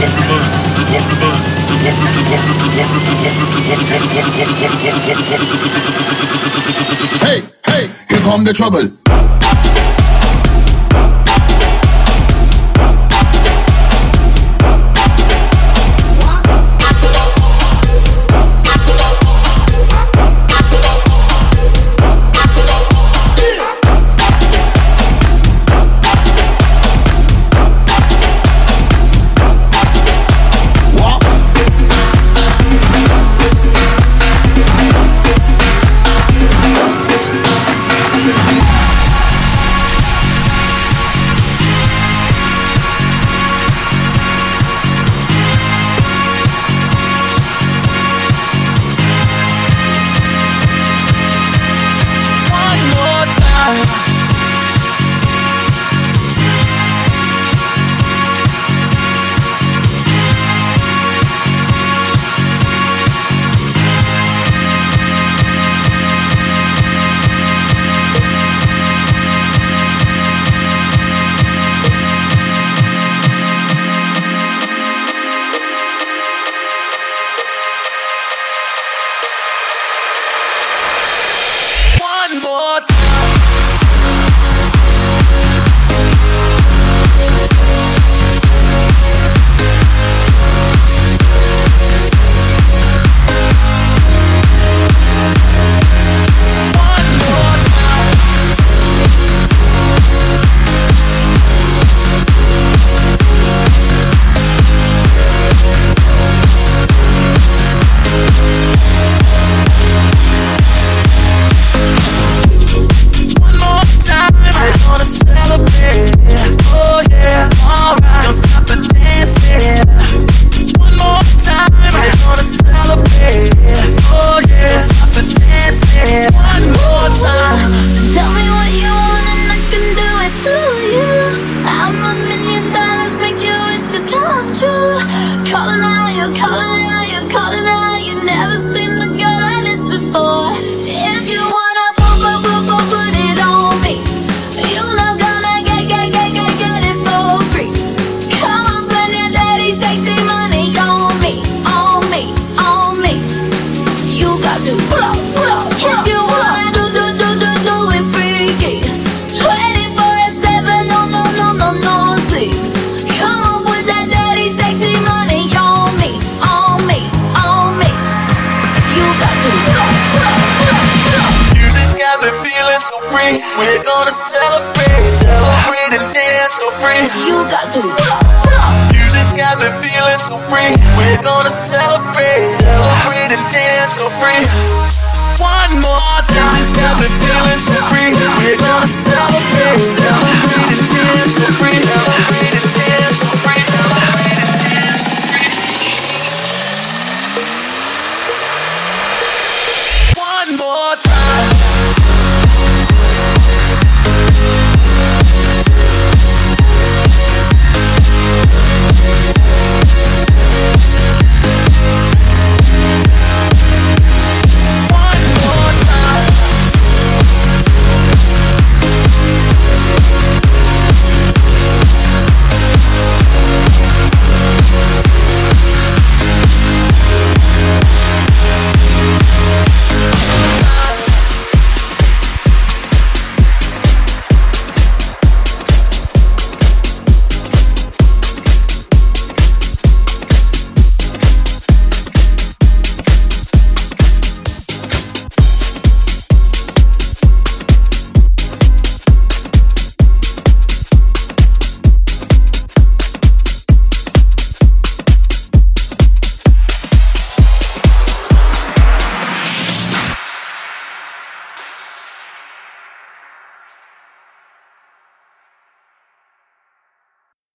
Hey, hey, here come the trouble. you got to got me feeling so free. We're gonna celebrate, celebrate and dance so free. You got to You just got me feeling so free. We're gonna celebrate, celebrate and dance so free. One more time, it's got me feeling so free. We're gonna celebrate.